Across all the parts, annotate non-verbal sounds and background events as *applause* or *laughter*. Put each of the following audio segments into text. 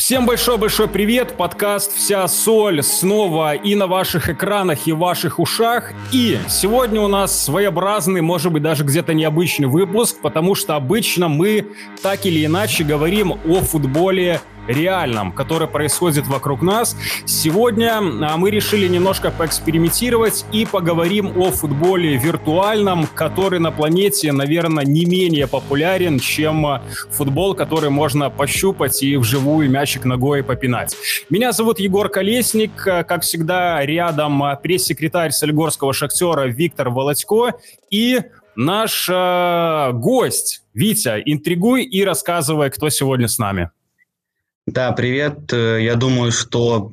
Всем большой-большой привет! Подкаст «Вся соль» снова и на ваших экранах, и в ваших ушах. И сегодня у нас своеобразный, может быть, даже где-то необычный выпуск, потому что обычно мы так или иначе говорим о футболе реальном, который происходит вокруг нас. Сегодня а, мы решили немножко поэкспериментировать и поговорим о футболе виртуальном, который на планете, наверное, не менее популярен, чем а, футбол, который можно пощупать и вживую мячик ногой попинать. Меня зовут Егор Колесник, а, как всегда, рядом пресс-секретарь Солигорского шахтера Виктор Володько и наш э, гость Витя. Интригуй и рассказывай, кто сегодня с нами. Да, привет. Э, я думаю, что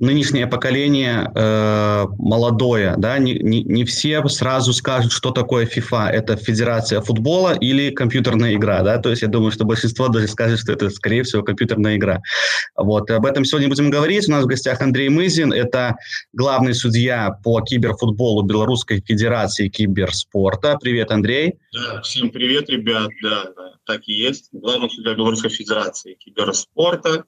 нынешнее поколение э, молодое, да, не, не, не все сразу скажут, что такое FIFA. Это Федерация футбола или компьютерная игра, да, то есть я думаю, что большинство даже скажет, что это, скорее всего, компьютерная игра. Вот, об этом сегодня будем говорить. У нас в гостях Андрей Мызин, это главный судья по киберфутболу Белорусской Федерации киберспорта. Привет, Андрей. Да, всем привет, ребят, да, да так и есть. Главный судья Белорусской Федерации киберспорта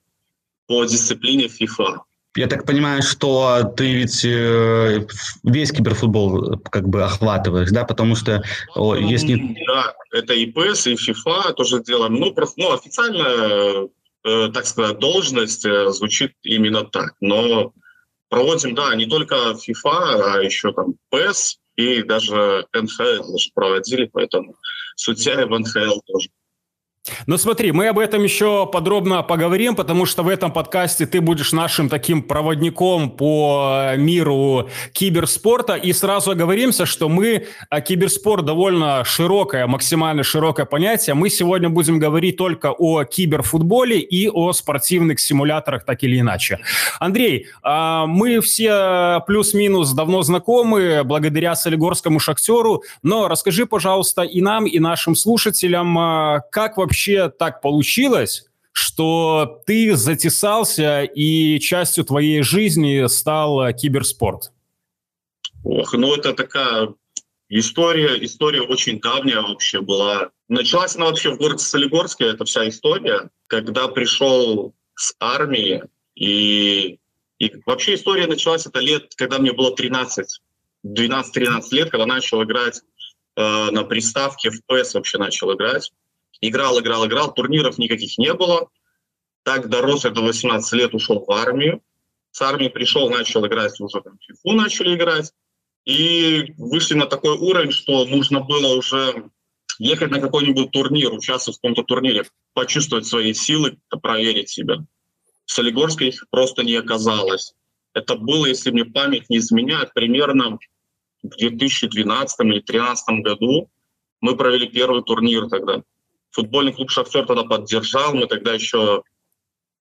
по дисциплине FIFA. Я так понимаю, что ты ведь э, весь киберфутбол как бы охватываешь, да, потому что о, если... Да, это и PES, и FIFA тоже делаем. Ну, просто, ну, официально, э, так сказать, должность э, звучит именно так. Но проводим, да, не только FIFA, а еще там PES и даже НХЛ даже проводили, поэтому судья в НХЛ тоже. Ну смотри, мы об этом еще подробно поговорим, потому что в этом подкасте ты будешь нашим таким проводником по миру киберспорта. И сразу оговоримся, что мы, а, киберспорт довольно широкое, максимально широкое понятие. Мы сегодня будем говорить только о киберфутболе и о спортивных симуляторах, так или иначе. Андрей, а, мы все плюс-минус давно знакомы, благодаря Солигорскому шахтеру, но расскажи, пожалуйста, и нам, и нашим слушателям, как вообще вообще так получилось, что ты затесался и частью твоей жизни стал киберспорт? Ох, ну это такая история, история очень давняя вообще была. Началась она вообще в городе Солигорске, это вся история, когда пришел с армии, и, и вообще история началась это лет, когда мне было 13, 12-13 лет, когда начал играть э, на приставке в PS вообще начал играть. Играл, играл, играл, турниров никаких не было. Так дорос я до 18 лет, ушел в армию. С армии пришел, начал играть, уже там фифу начали играть. И вышли на такой уровень, что нужно было уже ехать на какой-нибудь турнир, участвовать в каком-то турнире, почувствовать свои силы, проверить себя. В Солигорске их просто не оказалось. Это было, если мне память не изменяет, примерно в 2012 или 2013 году мы провели первый турнир тогда. Футбольный клуб «Шахтер» тогда поддержал. Мы тогда еще...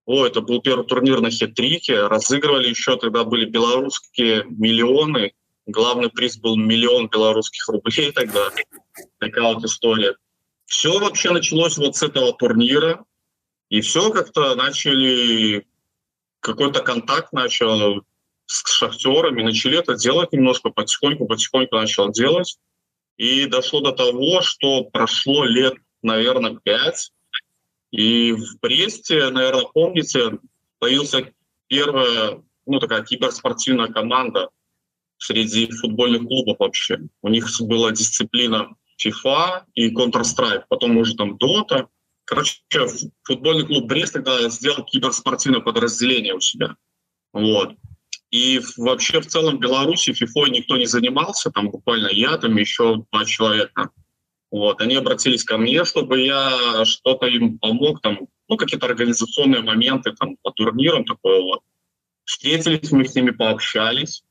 О, это был первый турнир на хет-трике. Разыгрывали еще, тогда были белорусские миллионы. Главный приз был миллион белорусских рублей *laughs* тогда. Такая вот история. Все вообще началось вот с этого турнира. И все как-то начали... Какой-то контакт начал с шахтерами. Начали это делать немножко потихоньку, потихоньку начал делать. И дошло до того, что прошло лет наверное, пять. И в Бресте, наверное, помните, появился первая, ну, такая киберспортивная команда среди футбольных клубов вообще. У них была дисциплина FIFA и Counter-Strike, потом уже там Dota. Короче, футбольный клуб Брест тогда сделал киберспортивное подразделение у себя. Вот. И вообще в целом в Беларуси FIFA никто не занимался, там буквально я, там еще два человека. Вот, они обратились ко мне, чтобы я что-то им помог, там, ну, какие-то организационные моменты там по турнирам, такое вот. Встретились, мы с ними пообщались,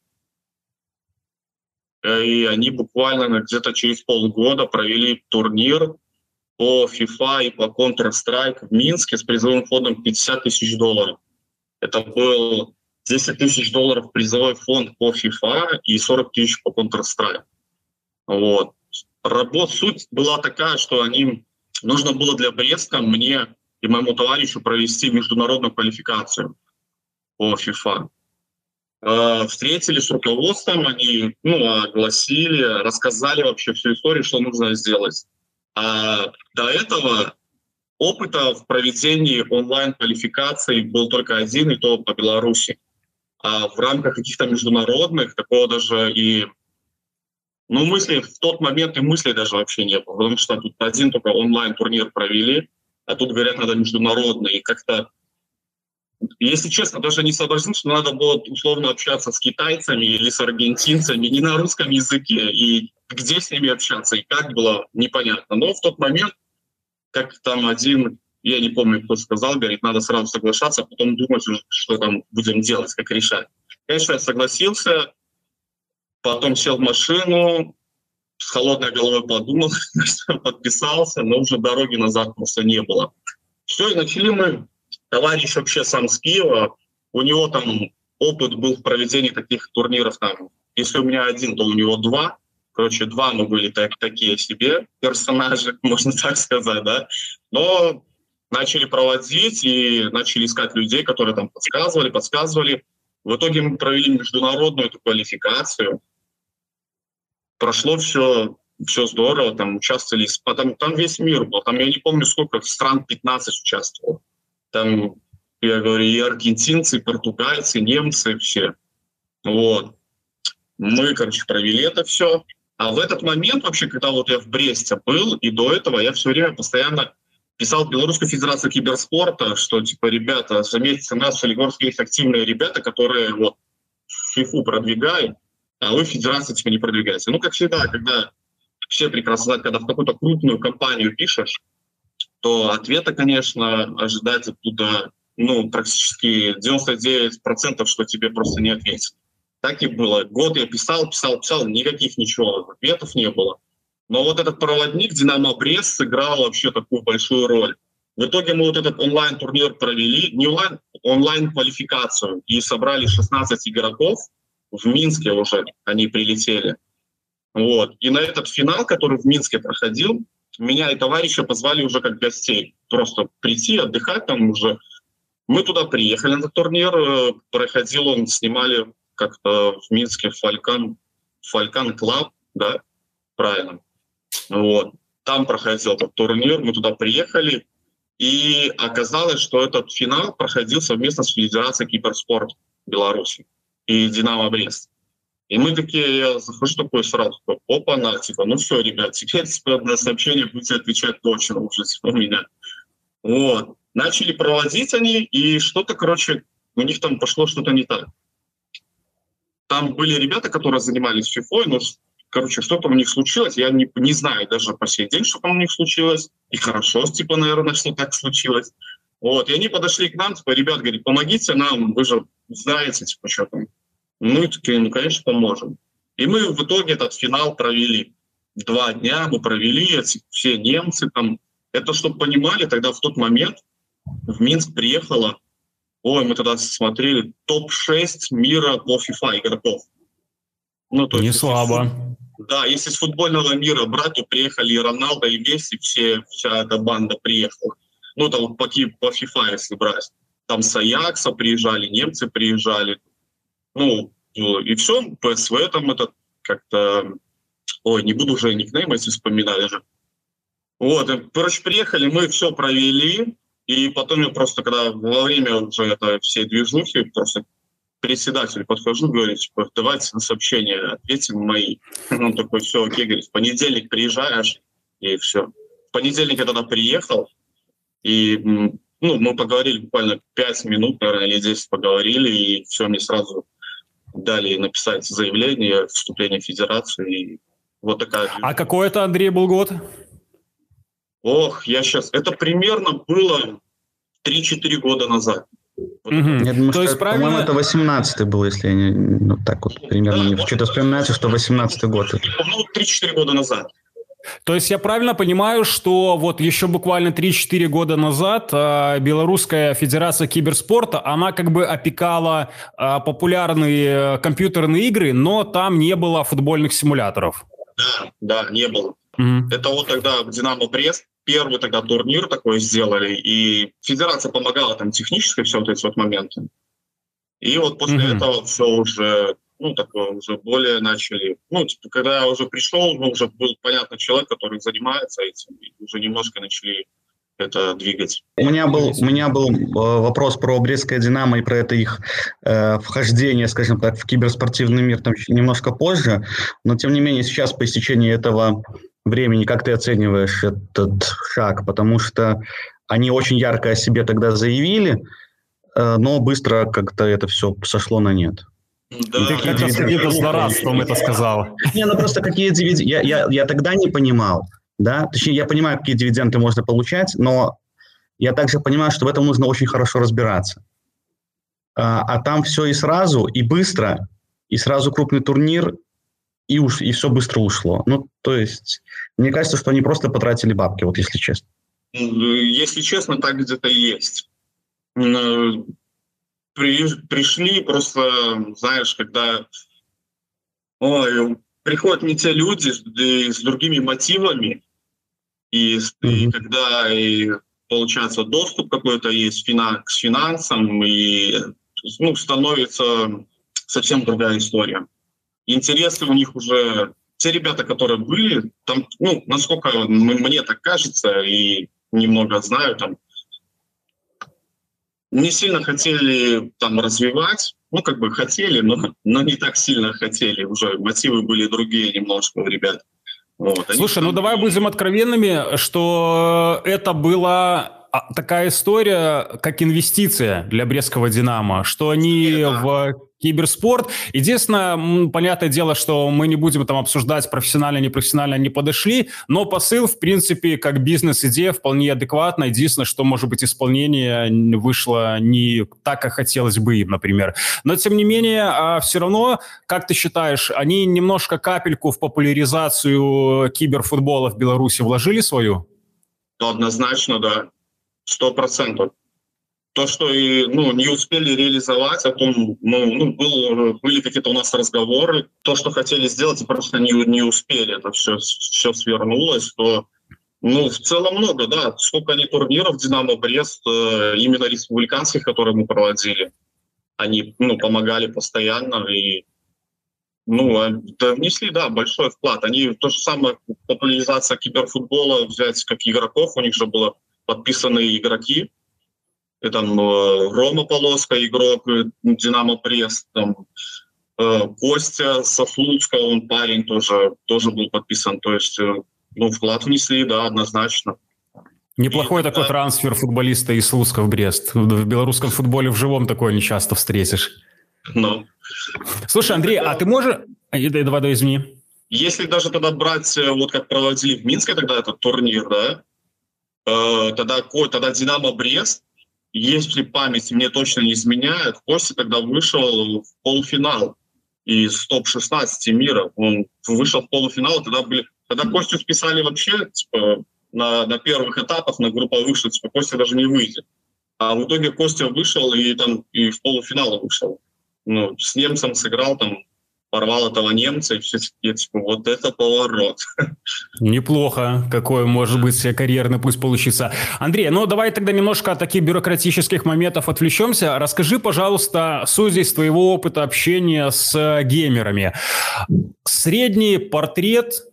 и они буквально где-то через полгода провели турнир по FIFA и по Counter-Strike в Минске с призовым фондом 50 тысяч долларов. Это был 10 тысяч долларов призовой фонд по FIFA и 40 тысяч по Counter-Strike. Вот работ, суть была такая, что они, нужно было для Бреста мне и моему товарищу провести международную квалификацию по FIFA. Э, встретились с руководством, они ну, огласили, рассказали вообще всю историю, что нужно сделать. А до этого опыта в проведении онлайн-квалификаций был только один, и то по Беларуси. А в рамках каких-то международных такого даже и ну, мысли в тот момент и мыслей даже вообще не было, потому что тут один только онлайн-турнир провели, а тут, говорят, надо международный. И как-то, если честно, даже не сообразил, что надо было условно общаться с китайцами или с аргентинцами не на русском языке, и где с ними общаться, и как было непонятно. Но в тот момент, как там один, я не помню, кто сказал, говорит, надо сразу соглашаться, а потом думать, что там будем делать, как решать. Конечно, я согласился, Потом сел в машину, с холодной головой подумал, *laughs* подписался, но уже дороги назад просто не было. Все, и начали мы. Товарищ вообще сам с Киева, у него там опыт был в проведении таких турниров. Там, если у меня один, то у него два. Короче, два мы были так, такие себе персонажи, *laughs* можно так сказать, да. Но начали проводить и начали искать людей, которые там подсказывали, подсказывали. В итоге мы провели международную эту квалификацию прошло все, все здорово, там участвовали, там, там весь мир был, там я не помню сколько стран, 15 участвовало. Там, я говорю, и аргентинцы, и португальцы, и немцы, все. Вот. Мы, короче, провели это все. А в этот момент вообще, когда вот я в Бресте был, и до этого я все время постоянно писал Белорусской Федерации киберспорта, что, типа, ребята, заметьте, у нас в Солигорске есть активные ребята, которые вот фифу продвигают, а вы федерация типа не продвигаете. Ну, как всегда, когда все прекрасно когда в какую-то крупную компанию пишешь, то ответа, конечно, ожидать оттуда, ну, практически 99%, что тебе просто не ответят. Так и было. Год я писал, писал, писал, никаких ничего, ответов не было. Но вот этот проводник Динамо Брест сыграл вообще такую большую роль. В итоге мы вот этот онлайн-турнир провели, не онлайн, онлайн-квалификацию, и собрали 16 игроков, в Минске уже они прилетели. Вот. И на этот финал, который в Минске проходил, меня и товарища позвали уже как гостей. Просто прийти, отдыхать там уже. Мы туда приехали на турнир, э, проходил он, снимали как-то в Минске Falcon, Falcon Club, да, правильно. Вот. Там проходил этот турнир, мы туда приехали, и оказалось, что этот финал проходил совместно с Федерацией киберспорта Беларуси и Динамо Брест. И мы такие, я захожу такой сразу, такой, опа, на, типа, ну все, ребят, теперь типа, на сообщение будете отвечать точно уже, типа, меня. Вот. Начали проводить они, и что-то, короче, у них там пошло что-то не так. Там были ребята, которые занимались фифой, но, короче, что-то у них случилось, я не, не знаю даже по сей день, что там у них случилось, и хорошо, типа, наверное, что так случилось. Вот, и они подошли к нам, типа, ребят, говорит, помогите нам, вы же знаете, типа, что там, мы такие, ну, конечно, поможем. И мы в итоге этот финал провели. Два дня мы провели, все немцы там. Это, чтобы понимали, тогда в тот момент в Минск приехало, ой, мы тогда смотрели, топ-6 мира по FIFA игроков. Ну, то Не есть, слабо. Да, если с футбольного мира брать, то приехали и Роналдо, и Месси, все, вся эта банда приехала. Ну, там по, по FIFA, если брать. Там с Аякса приезжали, немцы приезжали, ну, и все, ПСВ там это как-то... Ой, не буду уже никнейм эти вспоминать даже. Вот, и, короче, приехали, мы все провели, и потом я просто, когда во время уже это всей движухи, просто председателю подхожу, говорю, типа, давайте на сообщение ответим мои. Он такой, все, окей, говорит, в понедельник приезжаешь, и все. В понедельник я тогда приехал, и ну, мы поговорили буквально 5 минут, наверное, или 10 поговорили, и все, мне сразу дали написать заявление, вступление в федерацию. И вот такая... А какой это, Андрей, был год? Ох, я сейчас... Это примерно было 3-4 года назад. Вот угу. Я думаю, То что, есть, правильно... по-моему, это 18-й был, если я не... Ну, так вот примерно. Да, что-то вспоминается, что 18-й год. Ну, 3-4 года назад. То есть я правильно понимаю, что вот еще буквально 3-4 года назад э, Белорусская Федерация Киберспорта, она как бы опекала э, популярные компьютерные игры, но там не было футбольных симуляторов. Да, да, не было. Mm-hmm. Это вот тогда в Динамо Брест первый тогда турнир такой сделали, и федерация помогала там технически все вот эти вот моменты. И вот после mm-hmm. этого все уже ну, такое уже более начали, ну, типа, когда я уже пришел, ну, уже был понятный человек, который занимается этим, и уже немножко начали это двигать. У меня был, у меня был э, вопрос про Брестское «Динамо» и про это их э, вхождение, скажем так, в киберспортивный мир там немножко позже, но тем не менее сейчас по истечении этого времени, как ты оцениваешь этот шаг? Потому что они очень ярко о себе тогда заявили, э, но быстро как-то это все сошло на нет. Да, ты как-то с злорадством это сказал. Не, ну просто какие дивиденды... Я, я, я тогда не понимал, да, точнее, я понимаю, какие дивиденды можно получать, но я также понимаю, что в этом нужно очень хорошо разбираться. А, а там все и сразу, и быстро, и сразу крупный турнир, и, уж, и все быстро ушло. Ну, то есть, мне кажется, что они просто потратили бабки, вот если честно. Если честно, так где-то и есть. При, пришли просто, знаешь, когда ой, приходят не те люди с другими мотивами, и, mm-hmm. и когда и, получается доступ какой-то есть финан, к финансам, и ну, становится совсем другая история. Интересы у них уже... Те ребята, которые были, там, ну, насколько мне так кажется, и немного знаю, там, не сильно хотели там развивать, ну, как бы хотели, но, но не так сильно хотели. Уже мотивы были другие немножко у ребят. Вот, Слушай, ну давай будем откровенными, что это была а, такая история, как инвестиция для Брестского «Динамо», что они да. в киберспорт. Единственное, понятное дело, что мы не будем там обсуждать профессионально, непрофессионально не подошли, но посыл, в принципе, как бизнес-идея вполне адекватно. Единственное, что, может быть, исполнение вышло не так, как хотелось бы им, например. Но, тем не менее, а, все равно, как ты считаешь, они немножко капельку в популяризацию киберфутбола в Беларуси вложили свою? Ну, однозначно, да. Сто процентов то, что и, ну, не успели реализовать, о том, ну, ну был, были какие-то у нас разговоры, то, что хотели сделать, просто не, не успели, это все, все свернулось, то ну, в целом много, да. Сколько они турниров «Динамо Брест», э, именно республиканских, которые мы проводили, они ну, помогали постоянно и ну, а, внесли, да, большой вклад. Они то же самое, популяризация киберфутбола, взять как игроков, у них же было подписаны игроки, там э, Рома Полоска, игрок э, Динамо Прест, там э, Костя Софлуцка, он парень тоже, тоже был подписан. То есть, ну, вклад внесли, да, однозначно. Неплохой и, такой да. трансфер футболиста из Слуцка в Брест. В белорусском футболе в живом такое не часто встретишь. Ну. Слушай, Андрей, а ты можешь... Давай, давай, извини. Если даже тогда брать, вот как проводили в Минске тогда этот турнир, да, тогда, тогда Динамо Брест, если память мне точно не изменяет, Костя тогда вышел в полуфинал из топ-16 мира. Он вышел в полуфинал, тогда были... Тогда Костю списали вообще типа, на, на первых этапах, на групповых, что типа, Костя даже не выйдет. А в итоге Костя вышел и там и в полуфинал вышел. Ну, с немцем сыграл там порвал этого немца, и все таки типа, вот это поворот. Неплохо. Какой может быть карьерный пусть получится. Андрей, ну давай тогда немножко от таких бюрократических моментов отвлечемся. Расскажи, пожалуйста, суть здесь твоего опыта общения с геймерами. Средний портрет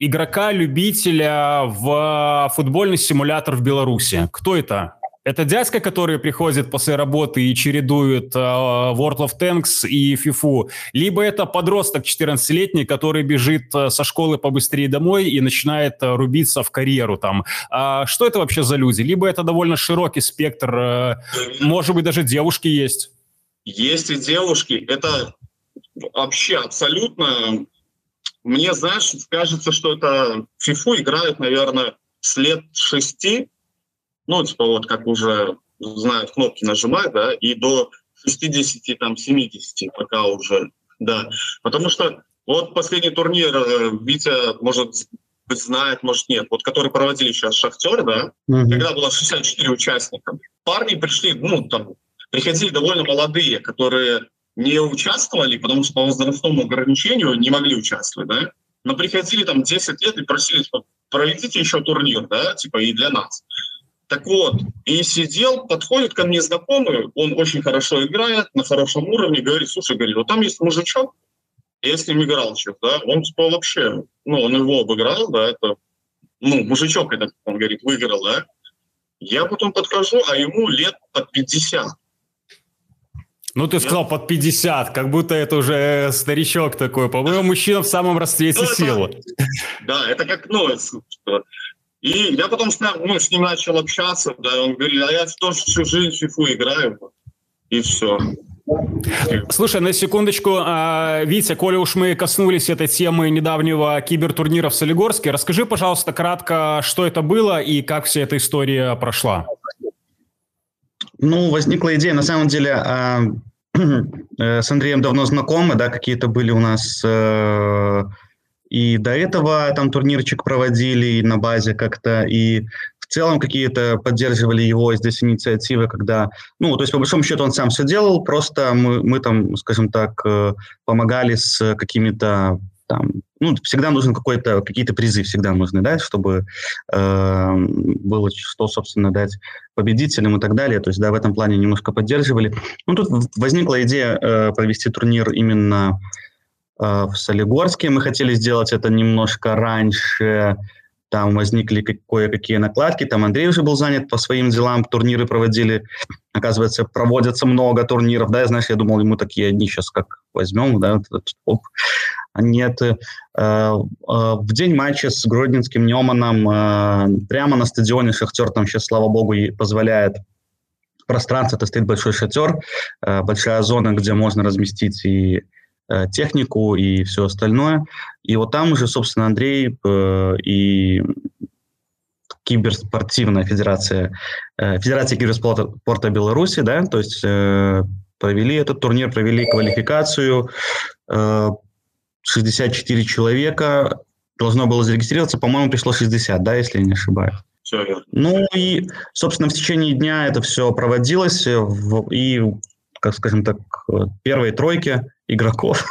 игрока-любителя в футбольный симулятор в Беларуси. Кто это? Это дядька, который приходит после работы и чередует э, World of Tanks и FIFA, либо это подросток 14-летний, который бежит э, со школы побыстрее домой и начинает э, рубиться в карьеру там. А что это вообще за люди? Либо это довольно широкий спектр, э, может быть, даже девушки есть? Есть и девушки. Это вообще абсолютно... Мне, знаешь, кажется, что это FIFA играют, наверное, с лет шести, ну, типа вот как уже знают, кнопки нажимать, да, и до 60, там, 70 пока уже, да. Потому что вот последний турнир, э, Витя, может знает, может, нет, вот который проводили сейчас «Шахтер», да, mm-hmm. когда было 64 участника. Парни пришли, ну, там, приходили довольно молодые, которые не участвовали, потому что по возрастному ограничению не могли участвовать, да, но приходили там 10 лет и просили, проведите еще турнир, да, типа, и для нас. Так вот, и сидел, подходит ко мне знакомый, он очень хорошо играет, на хорошем уровне, говорит, слушай, говорит, вот там есть мужичок, я с ним играл сейчас, да, он типа вообще, ну, он его обыграл, да, это, ну, мужичок этот, он говорит, выиграл, да, Я потом подхожу, а ему лет под 50. Ну, ты сказал под 50, как будто это уже старичок такой. По-моему, мужчина в самом расцвете ну, силы. Да, это как, ну, и я потом с, ну, с ним начал общаться, да, он говорит, а я тоже всю жизнь в фифу играю, и все. Слушай, на секундочку, а, Витя, коли уж мы коснулись этой темы недавнего кибертурнира в Солигорске, расскажи, пожалуйста, кратко, что это было и как вся эта история прошла. Ну, возникла идея, на самом деле, а, *clears throat* э, с Андреем давно знакомы, да, какие-то были у нас э, и до этого там турнирчик проводили на базе как-то, и в целом какие-то поддерживали его здесь инициативы, когда, ну, то есть по большому счету он сам все делал, просто мы, мы там, скажем так, э, помогали с какими-то там, ну, всегда нужен какой-то, какие-то призы всегда нужны, да, чтобы э, было что, собственно, дать победителям и так далее. То есть, да, в этом плане немножко поддерживали. Ну, тут возникла идея э, провести турнир именно в Солигорске. Мы хотели сделать это немножко раньше, там возникли кое-какие накладки, там Андрей уже был занят по своим делам, турниры проводили, оказывается, проводятся много турниров, да, я, знаешь, я думал, ему такие одни сейчас как возьмем, да, оп. А нет, э, э, в день матча с Гродненским Неманом э, прямо на стадионе Шахтер, там сейчас, слава богу, позволяет пространство, это стоит большой шатер, э, большая зона, где можно разместить и технику и все остальное. И вот там уже, собственно, Андрей э, и киберспортивная федерация, э, Федерация киберспорта Беларуси, да, то есть провели этот турнир, провели квалификацию, 64 человека, должно было зарегистрироваться, по-моему, пришло 60, да, если я не ошибаюсь. Все Ну и, собственно, в течение дня это все проводилось, и, как скажем так, первой тройке игроков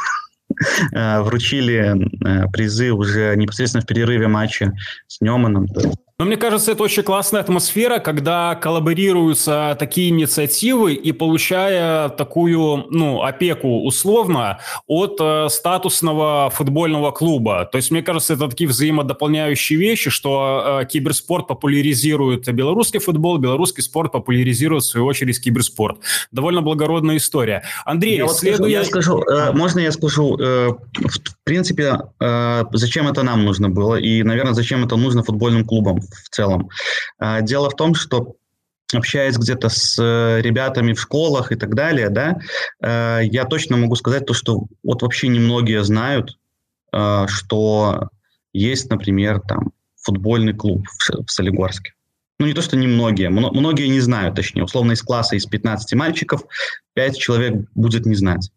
*laughs* э, вручили э, призы уже непосредственно в перерыве матча с Неманом. Но мне кажется, это очень классная атмосфера, когда коллаборируются такие инициативы и получая такую, ну, опеку условно от э, статусного футбольного клуба. То есть, мне кажется, это такие взаимодополняющие вещи, что э, киберспорт популяризирует белорусский футбол, белорусский спорт популяризирует, в свою очередь, киберспорт. Довольно благородная история. Андрей, я следуя... я скажу, э, можно я скажу, э, в принципе, э, зачем это нам нужно было и, наверное, зачем это нужно футбольным клубам в целом. А, дело в том, что общаясь где-то с э, ребятами в школах и так далее, да, э, я точно могу сказать то, что вот вообще немногие знают, э, что есть, например, там футбольный клуб в Солигорске. Ну, не то, что немногие, многие не знают, точнее, условно, из класса из 15 мальчиков 5 человек будет не знать.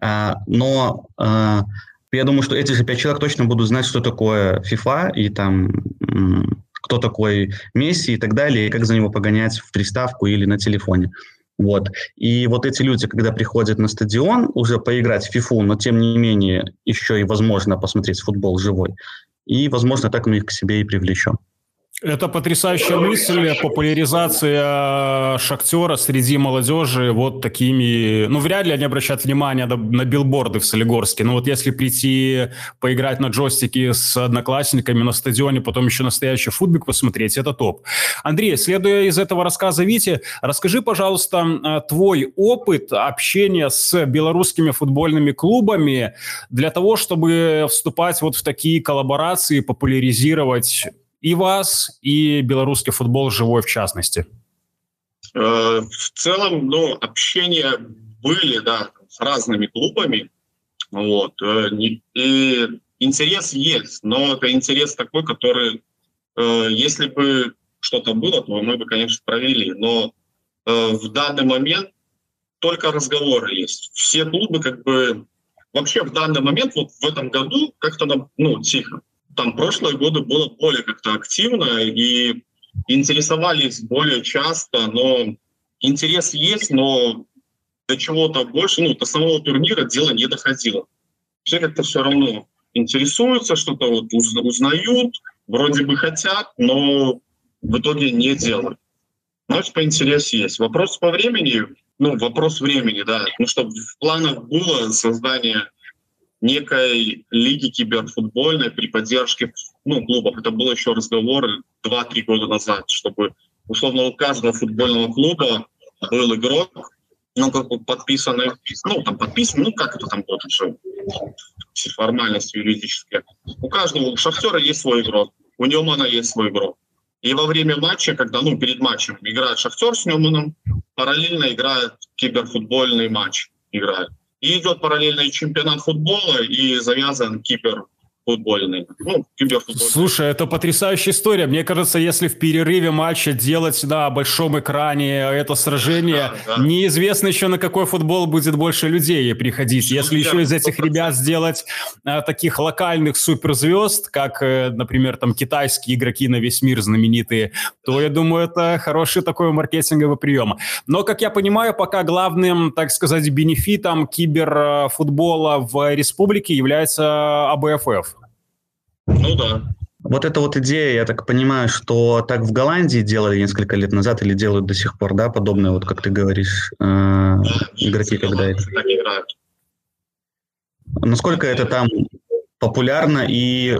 А, но я думаю, что эти же пять человек точно будут знать, что такое FIFA и там кто такой Месси и так далее, и как за него погонять в приставку или на телефоне. Вот. И вот эти люди, когда приходят на стадион уже поиграть в фифу, но тем не менее еще и возможно посмотреть футбол живой, и, возможно, так мы их к себе и привлечем. Это потрясающая мысль, популяризация Шахтера среди молодежи вот такими... Ну, вряд ли они обращают внимание на, на билборды в Солигорске. Но вот если прийти поиграть на джойстике с одноклассниками на стадионе, потом еще настоящий футбик посмотреть, это топ. Андрей, следуя из этого рассказа Вити, расскажи, пожалуйста, твой опыт общения с белорусскими футбольными клубами для того, чтобы вступать вот в такие коллаборации, популяризировать и вас, и белорусский футбол живой в частности? Э, в целом, ну, общения были, да, с разными клубами, вот, э, и интерес есть, но это интерес такой, который, э, если бы что-то было, то мы бы, конечно, провели, но в данный момент только разговоры есть. Все клубы как бы вообще в данный момент, вот в этом году как-то, ну, тихо там прошлые годы было более как-то активно и интересовались более часто, но интерес есть, но до чего-то больше, ну, до самого турнира дело не доходило. Все как-то все равно интересуются, что-то вот узнают, вроде бы хотят, но в итоге не делают. Значит, по интересу есть. Вопрос по времени, ну, вопрос времени, да. Ну, чтобы в планах было создание некой лиги киберфутбольной при поддержке ну, клубов. Это был еще разговор 2-3 года назад, чтобы условно у каждого футбольного клуба был игрок, ну, как бы подписанный, ну, там подписан, ну, как это там будет уже, все формальности юридические. У каждого, у Шахтера есть свой игрок, у Ньюмана есть свой игрок. И во время матча, когда, ну, перед матчем играет Шахтер с Ньюманом, параллельно играет киберфутбольный матч, играет. И идет параллельно чемпионат футбола, и завязан кибер футбольный. Ну, киберфутбольный. Слушай, это потрясающая история. Мне кажется, если в перерыве матча делать на большом экране это сражение, да, да. неизвестно еще на какой футбол будет больше людей приходить. Что если еще из этих 100%. ребят сделать а, таких локальных суперзвезд, как, э, например, там китайские игроки на весь мир знаменитые, то я думаю, это хороший такой маркетинговый прием. Но, как я понимаю, пока главным, так сказать, бенефитом киберфутбола в республике является АБФФ. Ну да. Вот эта вот идея, я так понимаю, что так в Голландии делали несколько лет назад или делают до сих пор, да, подобные, вот как ты говоришь, э, да, игроки, когда это... Так играют. Насколько это там популярно и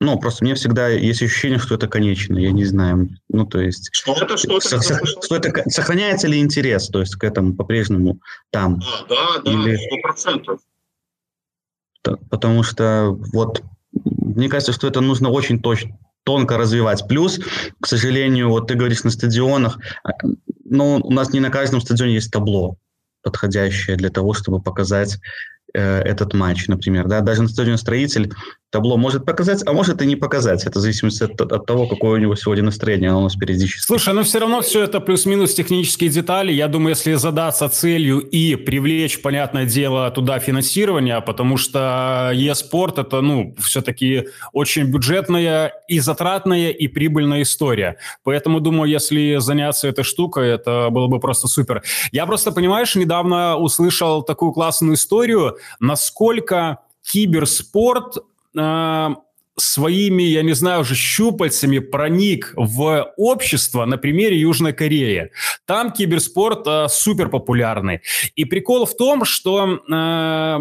ну, просто мне всегда есть ощущение, что это конечно, я не знаю. Ну, то есть... Что это? Что это? Со, что это сохраняется ли интерес, то есть, к этому по-прежнему там? Да, да, да, сто процентов. Потому что вот мне кажется, что это нужно очень точно, тонко развивать. Плюс, к сожалению, вот ты говоришь на стадионах, а, но у нас не на каждом стадионе есть табло подходящее для того, чтобы показать этот матч, например. Да? Даже на стадионе «Строитель» табло может показать, а может и не показать. Это в зависимости от, от того, какое у него сегодня настроение, оно у нас периодически. Слушай, но все равно все это плюс-минус технические детали. Я думаю, если задаться целью и привлечь, понятное дело, туда финансирование, потому что e-спорт это, ну, все-таки очень бюджетная и затратная, и прибыльная история. Поэтому, думаю, если заняться этой штукой, это было бы просто супер. Я просто, понимаешь, недавно услышал такую классную историю, насколько киберспорт э, своими, я не знаю, уже щупальцами проник в общество на примере Южной Кореи. Там киберспорт э, супер популярный. И прикол в том, что э,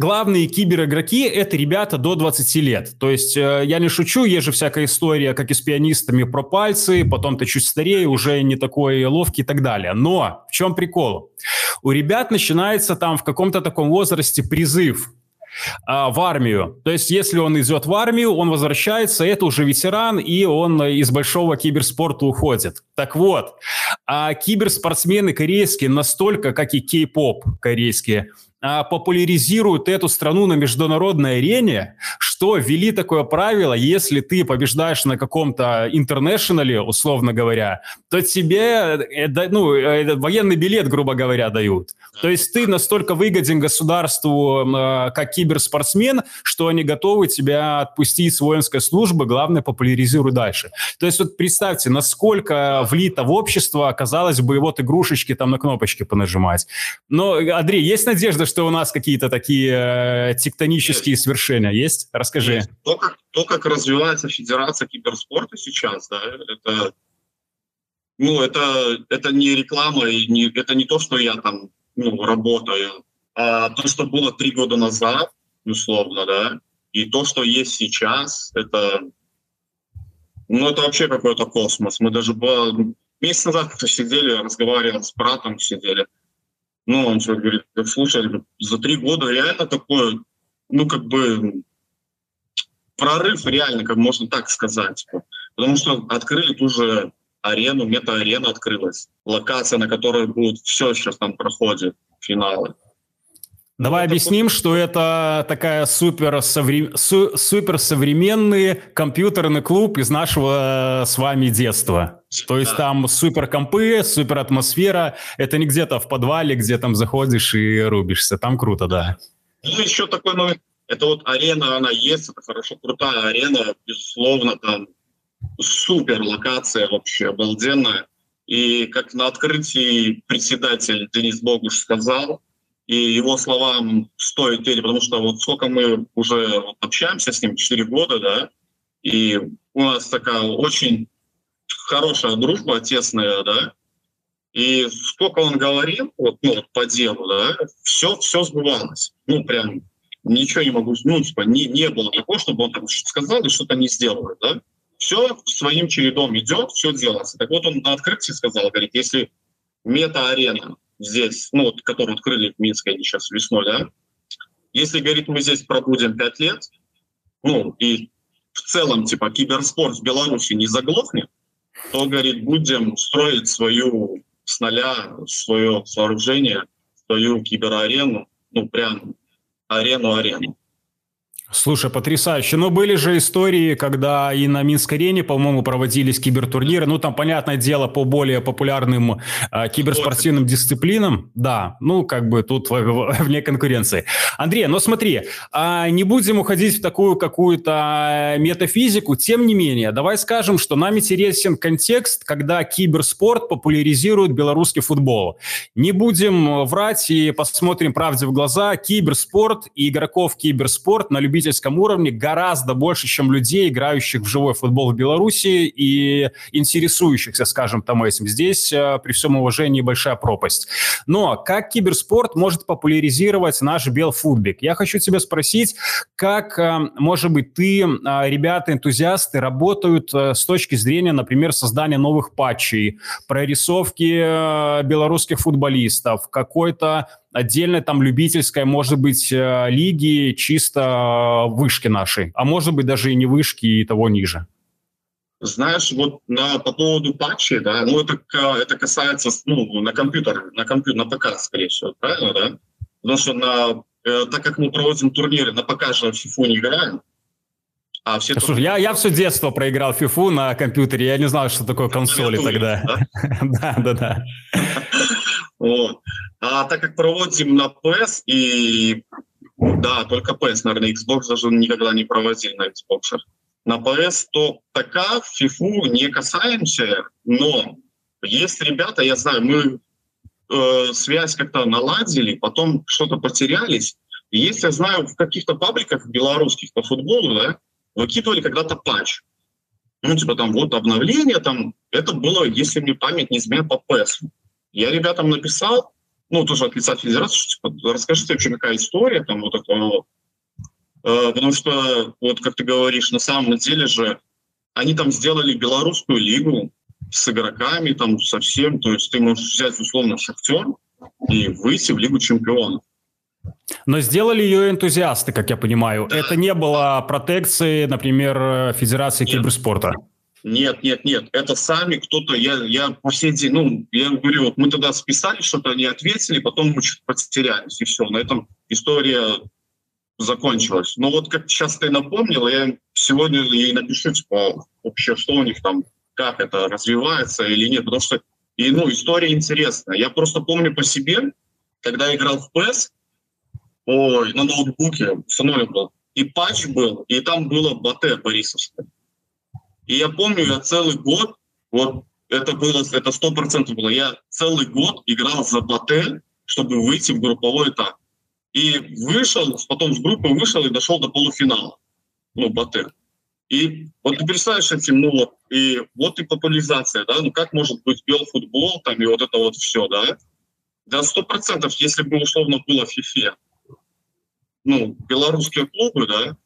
главные киберигроки – это ребята до 20 лет. То есть э, я не шучу, есть же всякая история, как и с пианистами, про пальцы, потом ты чуть старее, уже не такой ловкий и так далее. Но в чем прикол? У ребят начинается там в каком-то таком возрасте призыв а, в армию. То есть, если он идет в армию, он возвращается, это уже ветеран, и он из большого киберспорта уходит. Так вот, а киберспортсмены корейские настолько, как и кей-поп корейские, популяризируют эту страну на международной арене, что ввели такое правило, если ты побеждаешь на каком-то интернешнале, условно говоря, то тебе э, ну, э, военный билет, грубо говоря, дают. То есть ты настолько выгоден государству э, как киберспортсмен, что они готовы тебя отпустить с воинской службы, главное, популяризируй дальше. То есть вот представьте, насколько влито в общество, казалось бы, вот игрушечки там на кнопочки понажимать. Но, Андрей, есть надежда, что у нас какие-то такие э, тектонические есть. свершения есть? Расскажи. Есть. То, как, то, как развивается Федерация киберспорта сейчас, да, это, ну, это, это не реклама, и не, это не то, что я там ну, работаю, а то, что было три года назад, условно, да, и то, что есть сейчас, это, ну, это вообще какой-то космос. Мы даже было, месяц назад сидели, разговаривали с братом, сидели, ну, он что говорит, слушай, за три года реально такое, ну, как бы, прорыв реально, как можно так сказать. Потому что открыли ту же арену, мета-арена открылась. Локация, на которой будет все сейчас там проходит, финалы. Давай это объясним, такой... что это такая супер, совре... су... супер современный компьютерный клуб из нашего э, с вами детства. То есть да. там супер компы, супер атмосфера. Это не где-то в подвале, где там заходишь и рубишься. Там круто, да. Ну, еще такой момент. Это вот арена, она есть, это хорошо крутая арена, безусловно, там супер локация вообще, обалденная. И как на открытии председатель Денис Богуш сказал, и его словам стоит верить, потому что вот сколько мы уже общаемся с ним, 4 года, да, и у нас такая очень хорошая дружба, тесная, да, и сколько он говорил, вот, ну, вот по делу, да, все, все сбывалось. Ну, прям ничего не могу, ну, типа, не, не было такого, чтобы он там сказал и что-то не сделал, да? Все своим чередом идет, все делается. Так вот он на открытии сказал, говорит, если мета-арена здесь, ну, вот, которую открыли в Минске они сейчас весной, да, если, говорит, мы здесь пробудем пять лет, ну, и в целом, типа, киберспорт в Беларуси не заглохнет, то, говорит, будем строить свою с нуля, свое сооружение, свою киберарену, ну, прям арену-арену. Слушай, потрясающе. Но были же истории, когда и на Минск-арене, по-моему, проводились кибертурниры. Ну, там, понятное дело, по более популярным э, киберспортивным дисциплинам. Да, ну, как бы тут *laughs* вне конкуренции. Андрей, ну смотри, э, не будем уходить в такую какую-то метафизику. Тем не менее, давай скажем, что нам интересен контекст, когда киберспорт популяризирует белорусский футбол. Не будем врать и посмотрим правде в глаза. Киберспорт и игроков киберспорт на любителей любительском уровне гораздо больше, чем людей, играющих в живой футбол в Беларуси и интересующихся, скажем там, этим. Здесь, э, при всем уважении, большая пропасть. Но как киберспорт может популяризировать наш Белфутбик? Я хочу тебя спросить, как, э, может быть, ты, э, ребята, энтузиасты, работают с точки зрения, например, создания новых патчей, прорисовки белорусских футболистов, какой-то отдельной там любительской, может быть, э, лиги чисто э, вышки нашей, а может быть даже и не вышки, и того ниже. Знаешь, вот на, по поводу патчей, да, ну это, это касается, ну, на компьютер, на компьютер, на ПК, скорее всего, правильно, да? Потому что на, э, так как мы проводим турниры, на ПК же в FIFA не играем, а все Слушай, турниры... я, я все детство проиграл FIFA на компьютере, я не знал, что такое консоли тогда. *laughs* Да, да, да. *laughs* Вот. А так как проводим на PS и да, только PS, наверное, Xbox даже никогда не проводили на Xbox. На PS, то пока FIFA не касаемся, но есть ребята, я знаю, мы э, связь как-то наладили, потом что-то потерялись. И есть, я знаю, в каких-то пабликах белорусских по футболу, да, выкидывали когда-то патч. Ну, типа там вот обновление, там, это было, если мне память не изменяет, по PS. Я ребятам написал, ну, тоже от лица федерации, что, типа, расскажите вообще, какая история там вот этого. Э, потому что, вот как ты говоришь, на самом деле же они там сделали белорусскую лигу с игроками, там совсем, то есть ты можешь взять условно шахтер и выйти в Лигу чемпионов. Но сделали ее энтузиасты, как я понимаю. Да. Это не было протекции, например, Федерации Нет. киберспорта. Нет, нет, нет, это сами кто-то, я, я по сей день, ну, я говорю, вот мы тогда списали, что-то они ответили, потом мы что-то потерялись, и все, на этом история закончилась. Но вот как сейчас ты напомнил, я сегодня ей напишу, типа, вообще, что у них там, как это развивается или нет, потому что, и, ну, история интересная. Я просто помню по себе, когда играл в PES, ой, на ноутбуке установлен был, и патч был, и там было БТ Борисовское. И я помню, я целый год, вот это было, это сто процентов было, я целый год играл за БТ, чтобы выйти в групповой этап. И вышел, потом с группы вышел и дошел до полуфинала, ну, БТ. И вот ты представляешь этим, ну вот, и вот и популяризация, да, ну как может быть белфутбол там и вот это вот все, да? Да, сто процентов, если бы условно было ФИФЕ, ну, белорусские клубы, да,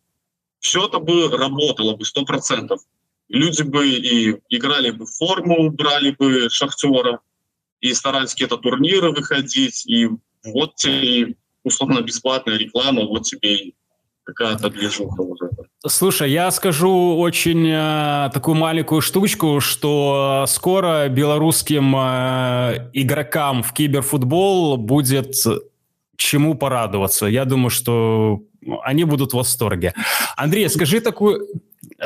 все это бы работало бы сто процентов люди бы и играли бы в форму, брали бы шахтера, и старались какие-то турниры выходить, и вот тебе условно бесплатная реклама, вот тебе и какая-то движуха уже. Слушай, я скажу очень э, такую маленькую штучку, что скоро белорусским э, игрокам в киберфутбол будет чему порадоваться. Я думаю, что они будут в восторге. Андрей, скажи такую,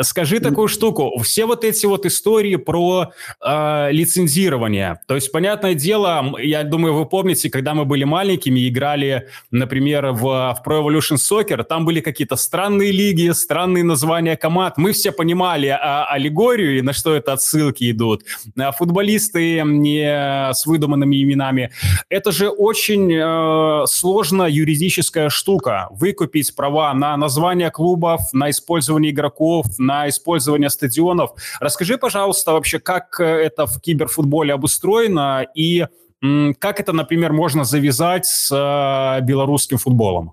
Скажи такую штуку. Все вот эти вот истории про э, лицензирование. То есть, понятное дело, я думаю, вы помните, когда мы были маленькими, играли, например, в, в Pro Evolution Soccer, там были какие-то странные лиги, странные названия команд. Мы все понимали а, аллегорию и на что это отсылки идут. А футболисты не с выдуманными именами. Это же очень э, сложная юридическая штука. Выкупить права на название клубов, на использование игроков, на использование стадионов. Расскажи, пожалуйста, вообще, как э, это в киберфутболе обустроено и как это, например, можно завязать с э, белорусским футболом?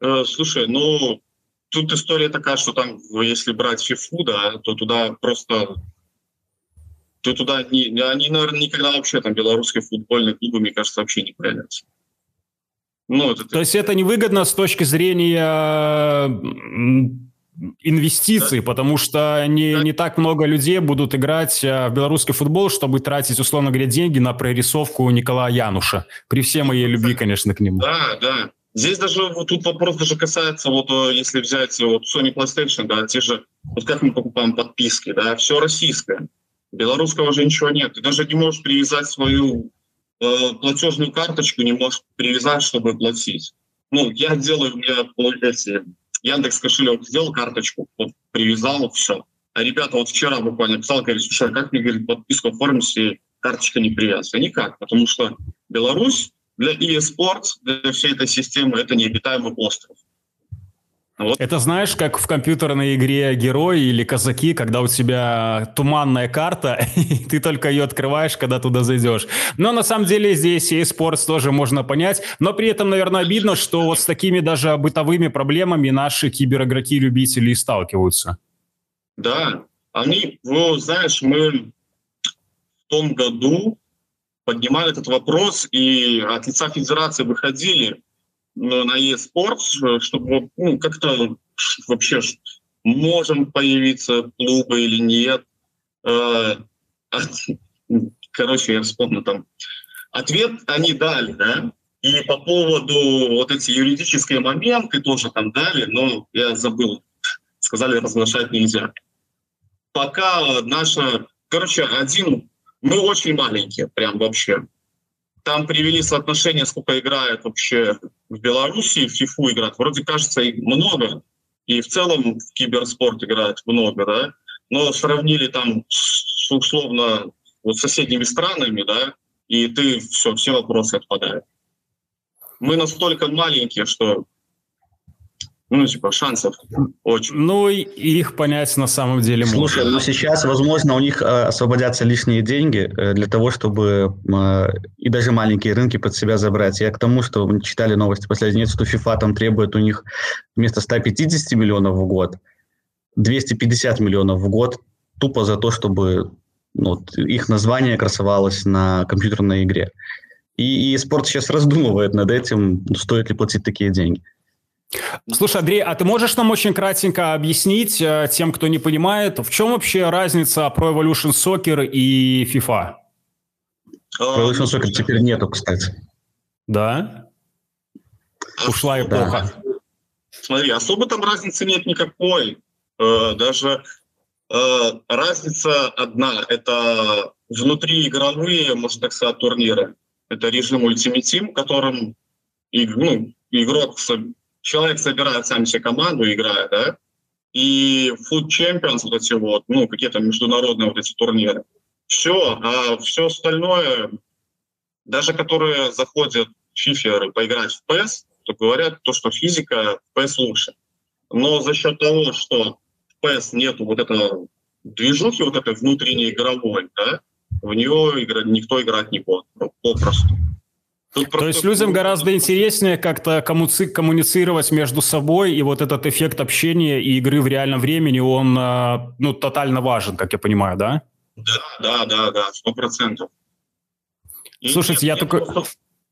Э, слушай, ну, тут история такая, что там, если брать ФИФУ, да, то туда просто... То туда не, они, наверное, никогда вообще там белорусские футбольные клубы, мне кажется, вообще не появятся. Ну, это... То есть это невыгодно с точки зрения инвестиций, да? потому что не, да. не так много людей будут играть э, в белорусский футбол, чтобы тратить, условно говоря, деньги на прорисовку Николая Януша. При всей моей любви, конечно, к нему. Да, да. Здесь даже вот тут вопрос даже касается, вот э, если взять вот Sony PlayStation, да, те же, вот как мы покупаем подписки, да, все российское. Белорусского же ничего нет. Ты даже не можешь привязать свою э, платежную карточку, не можешь привязать, чтобы платить. Ну, я делаю, у меня эти Яндекс кошелек сделал карточку, вот, привязал, все. А ребята вот вчера буквально писал, говорит, слушай, а как мне говорит, подписку оформить, если карточка не привязана? Никак, потому что Беларусь для e-sports, для всей этой системы, это необитаемый остров. Вот. Это знаешь, как в компьютерной игре «Герой» или «Казаки», когда у тебя туманная карта, *laughs* и ты только ее открываешь, когда туда зайдешь. Но на самом деле здесь и спорт тоже можно понять. Но при этом, наверное, обидно, что вот с такими даже бытовыми проблемами наши киберигроки-любители сталкиваются. Да, они, ну, знаешь, мы в том году поднимали этот вопрос, и от лица федерации выходили на e-спорт, чтобы ну, как-то вообще можем появиться клубы или нет. Э, короче, я вспомню там. Ответ они дали, да, и по поводу вот эти юридические моменты тоже там дали, но я забыл. Сказали, разглашать нельзя. Пока наша... Короче, один... Мы очень маленькие, прям вообще. Там привели соотношение, сколько играет вообще в Беларуси, в ФИФУ играет. Вроде кажется, и много. И в целом в киберспорт играет много, да. Но сравнили там с, условно вот соседними странами, да, и ты все, все вопросы отпадают. Мы настолько маленькие, что ну, типа, шансов очень. Ну, и их понять на самом деле можно. Слушай, ну сейчас, возможно, у них э, освободятся лишние деньги э, для того, чтобы э, и даже маленькие рынки под себя забрать. Я к тому, что мы читали новости последние, что FIFA там требует у них вместо 150 миллионов в год 250 миллионов в год тупо за то, чтобы ну, вот, их название красовалось на компьютерной игре. И, и спорт сейчас раздумывает над этим, стоит ли платить такие деньги. Слушай, Андрей, а ты можешь нам очень кратенько объяснить э, тем, кто не понимает, в чем вообще разница Pro Evolution Soccer и FIFA? Pro Evolution Soccer теперь нету, кстати. Да? Ушла эпоха. Да. Смотри, особо там разницы нет никакой. Э, даже э, разница одна – это внутриигровые, можно так сказать, турниры. Это режим Ultimate Team, которым ну, игрок человек собирает сам себе команду, играет, да, и Food Champions, вот эти вот, ну, какие-то международные вот эти турниры. Все, а все остальное, даже которые заходят фиферы поиграть в PES, то говорят то, что физика в PES лучше. Но за счет того, что в PES нету вот этого движухи, вот этой внутренней игровой, да, в нее игра, никто играть не будет, попросту. Тут То есть людям гораздо интереснее как-то коммуницировать между собой, и вот этот эффект общения и игры в реальном времени, он а, ну, тотально важен, как я понимаю, да? Да, да, да, да, сто процентов. Слушайте, нет, я нет, только...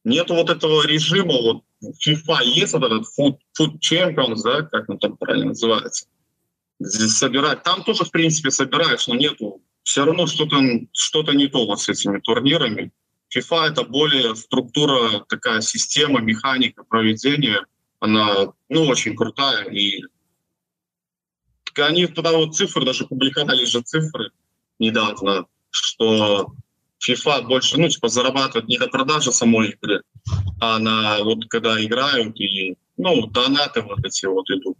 Нету вот этого режима, вот FIFA есть вот этот Food, Food Champions, да, как он там правильно называется, здесь собирать. Там тоже, в принципе, собираешь, но нету. Все равно что-то что не то вот с этими турнирами. FIFA — это более структура, такая система, механика проведения. Она, ну, очень крутая. И они туда вот цифры, даже публиковали же цифры недавно, что FIFA больше, ну, типа, зарабатывает не на продаже самой игры, а на вот когда играют и, ну, донаты вот эти вот идут,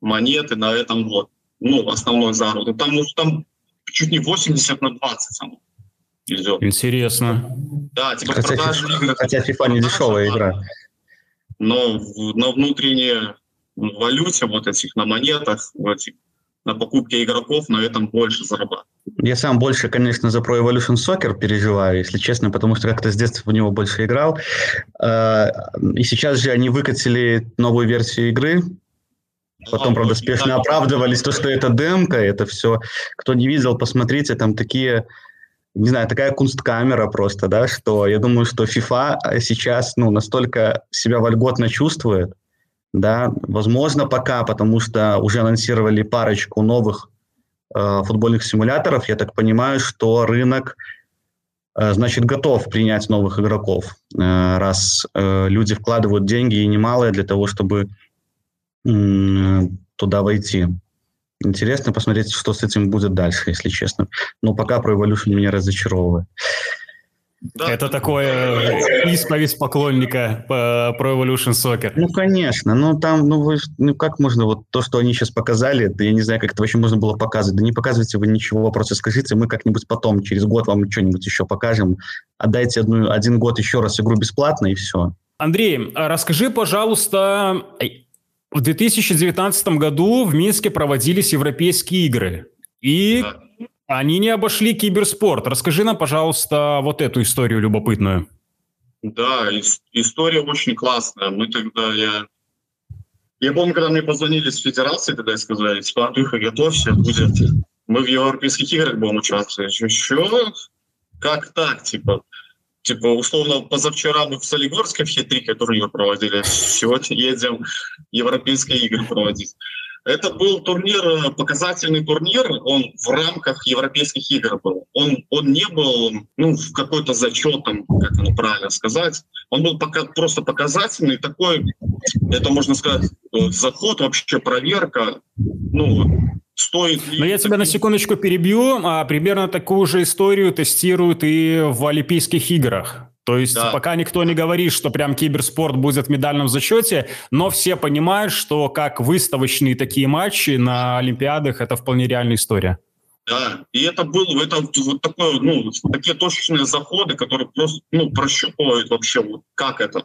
монеты на этом вот, ну, основной заработок. Там, ну, там чуть не 80 на 20 само идет. Интересно. Да, типа хотя, продажи FIFA, Хотя FIFA не дешевая игра. Но на внутренней валюте, вот этих, на монетах, в этих на покупке игроков на этом больше зарабатывать. Я сам больше, конечно, за Pro Evolution Soccer переживаю, если честно, потому что как-то с детства в него больше играл. Э, и сейчас же они выкатили новую версию игры, Потом, правда, спешно оправдывались, то, что это демка, это все. Кто не видел, посмотрите, там такие, не знаю, такая кунсткамера просто, да, что я думаю, что FIFA сейчас, ну, настолько себя вольготно чувствует, да, возможно, пока, потому что уже анонсировали парочку новых э, футбольных симуляторов, я так понимаю, что рынок, э, значит, готов принять новых игроков, э, раз э, люди вкладывают деньги и немалые для того, чтобы э, туда войти. Интересно посмотреть, что с этим будет дальше, если честно. Но пока про Evolution меня разочаровывает. Да. Это такое э, исповедь поклонника по Pro Evolution Soccer. Ну, конечно. Ну, там, ну, вы, ну, как можно вот то, что они сейчас показали, да я не знаю, как это вообще можно было показывать. Да не показывайте вы ничего, просто скажите, мы как-нибудь потом, через год вам что-нибудь еще покажем. Отдайте одну, один год еще раз игру бесплатно, и все. Андрей, а расскажи, пожалуйста, в 2019 году в Минске проводились европейские игры. И да они не обошли киберспорт. Расскажи нам, пожалуйста, вот эту историю любопытную. Да, история очень классная. Мы тогда, я, я помню, когда мне позвонили с федерации, тогда и сказали, типа, Андрюха, готовься, будет. Мы в европейских играх будем участвовать. Что? Как так, типа? Типа, условно, позавчера мы в Солигорске в хитрике турнир проводили, сегодня едем европейские игры проводить. Это был турнир, э, показательный турнир, он в рамках европейских игр был. Он, он не был ну, в какой-то зачетом, как оно правильно сказать. Он был пока, просто показательный, такой, это можно сказать, э, заход, вообще проверка. Ну, стоит ли... Но я тебя на секундочку перебью. А, примерно такую же историю тестируют и в Олимпийских играх. То есть да. пока никто не говорит, что прям киберспорт будет в медальном зачете, но все понимают, что как выставочные такие матчи на Олимпиадах это вполне реальная история. Да, и это был это вот такое, ну, такие точечные заходы, которые просто ну, прощупывают вообще, вот как это.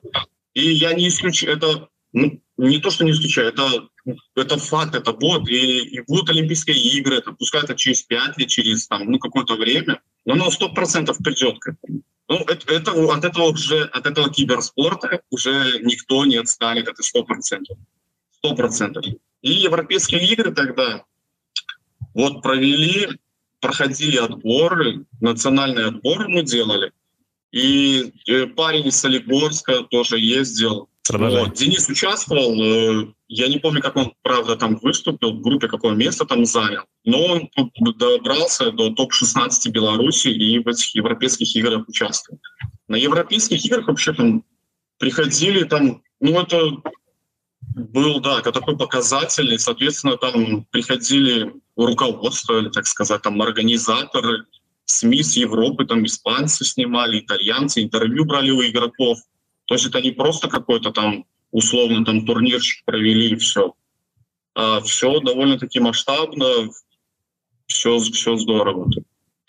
И я не исключаю, это ну, не то, что не исключаю, это, это факт, это будет, и, и будут Олимпийские игры, это, пускай это через пять лет, через там, ну, какое-то время, но оно сто процентов придет к этому. Ну, это, это, от этого уже, от этого киберспорта уже никто не отстанет, это сто процентов. Сто процентов. И европейские игры тогда вот провели, проходили отборы, национальный отбор мы делали. И э, парень из Солигорска тоже ездил, вот. Денис участвовал, э, я не помню, как он, правда, там выступил, в группе какое место там занял, но он добрался до топ-16 Беларуси и в этих европейских играх участвовал. На европейских играх вообще там приходили там, ну это был, да, это такой показательный, соответственно, там приходили руководство, или так сказать, там организаторы, СМИ с Европы, там испанцы снимали, итальянцы, интервью брали у игроков. То есть это не просто какой-то там условно там турнирчик провели и все. А все довольно-таки масштабно, все, все здорово.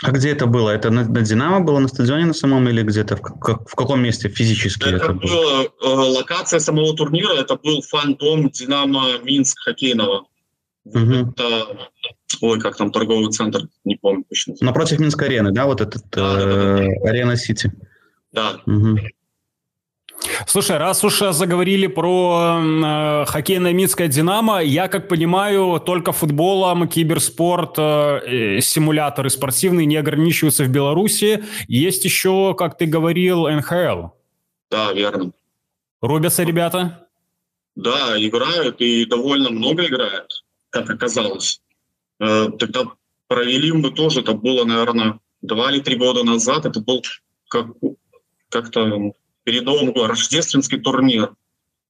А где это было? Это на, на Динамо было, на стадионе на самом или где-то? В, как, в каком месте физически это, это было? было? Э, локация самого турнира, это был фан-дом Динамо Минск хоккейного. Угу. Это, ой, как там торговый центр, не помню точно. Напротив Минской арены, да, вот этот да, э, да, да. Арена Сити. Да. Угу. Слушай, раз уж заговорили про э, хоккейное Минское «Динамо», я, как понимаю, только футболом, киберспорт, э, симуляторы спортивные не ограничиваются в Беларуси. Есть еще, как ты говорил, НХЛ. Да, верно. Рубятся ребята? Да, играют и довольно много играют, как оказалось. Э, тогда провели мы тоже, это было, наверное, два или три года назад, это был как, как-то перед Новым годом рождественский турнир.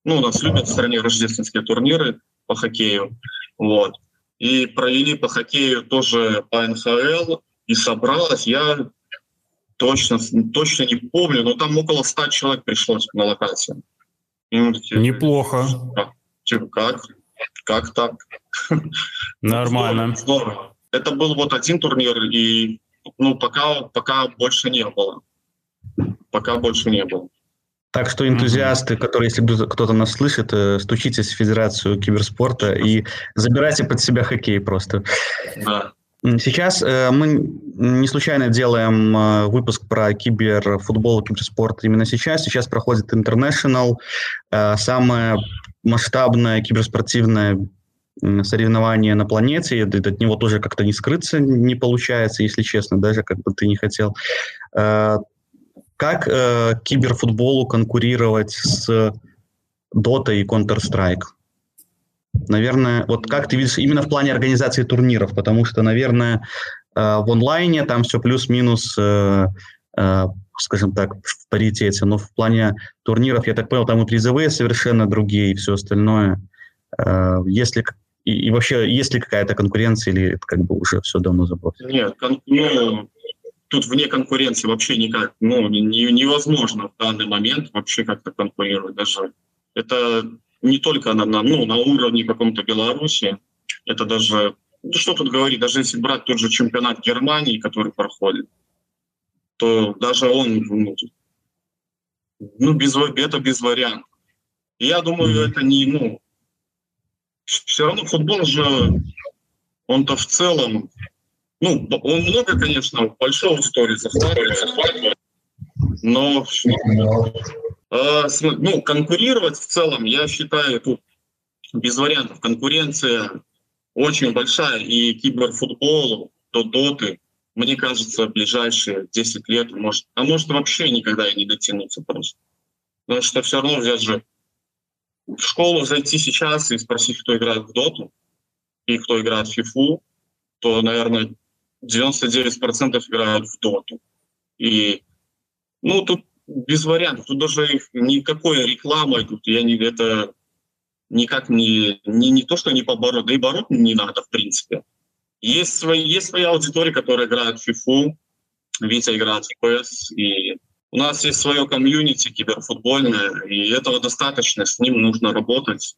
Ну, у нас любят в стране рождественские турниры по хоккею. Вот. И провели по хоккею тоже по НХЛ. И собралось, я точно, точно не помню, но там около 100 человек пришло типа, на локацию. Такие, Неплохо. Типа, как? Как так? *laughs* Нормально. Здорово. Это был вот один турнир, и ну, пока, пока больше не было. Пока больше не было. Так что энтузиасты, которые, если кто-то нас слышит, э, стучитесь в Федерацию киберспорта и забирайте под себя хоккей просто. Да. Сейчас э, мы не случайно делаем э, выпуск про киберфутбол, киберспорт именно сейчас. Сейчас проходит International, э, самое масштабное киберспортивное соревнование на планете, и от него тоже как-то не скрыться не получается, если честно, даже как бы ты не хотел. Как э, киберфутболу конкурировать с Dota и Counter-Strike? Наверное, вот как ты видишь именно в плане организации турниров, потому что, наверное, э, в онлайне там все плюс-минус, э, э, скажем так, в паритете, но в плане турниров, я так понял, там и призовые совершенно другие и все остальное. Э, если и, и вообще, есть ли какая-то конкуренция или это как бы уже все давно забросено? Нет, кон- ну, тут вне конкуренции вообще никак, ну, не, невозможно в данный момент вообще как-то конкурировать даже. Это не только на, на, ну, на уровне каком-то Беларуси, это даже, ну, что тут говорить, даже если брать тот же чемпионат Германии, который проходит, то даже он, ну, ну без, это без вариантов. я думаю, это не, ну, все равно футбол же, он-то в целом ну, он много, конечно, большой аудитории захватывает, но э, ну, конкурировать в целом, я считаю, тут без вариантов. Конкуренция очень большая, и киберфутболу, то доты, мне кажется, в ближайшие 10 лет, может, а может вообще никогда и не дотянуться просто. Потому что все равно взять же в школу зайти сейчас и спросить, кто играет в доту и кто играет в фифу, то, наверное, 99% играют в доту. И, ну, тут без вариантов. Тут даже никакой рекламы, тут я не, это никак не, не, не то, что не побороть, да и бороться не надо, в принципе. Есть, свои, есть своя аудитория, которая играет в FIFA, Витя играет в PS, и у нас есть свое комьюнити киберфутбольное, и этого достаточно, с ним нужно работать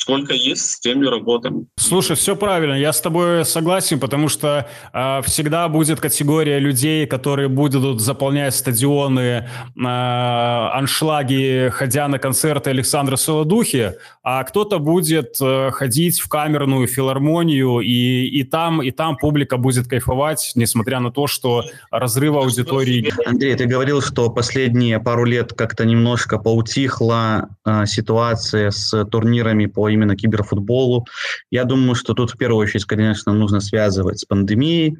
сколько есть, с теми работаем. Слушай, все правильно, я с тобой согласен, потому что э, всегда будет категория людей, которые будут заполнять стадионы, э, аншлаги, ходя на концерты Александра Солодухи, а кто-то будет э, ходить в камерную филармонию, и, и, там, и там публика будет кайфовать, несмотря на то, что разрыв аудитории... Андрей, ты говорил, что последние пару лет как-то немножко поутихла э, ситуация с турнирами по именно киберфутболу. Я думаю, что тут в первую очередь, конечно, нужно связывать с пандемией.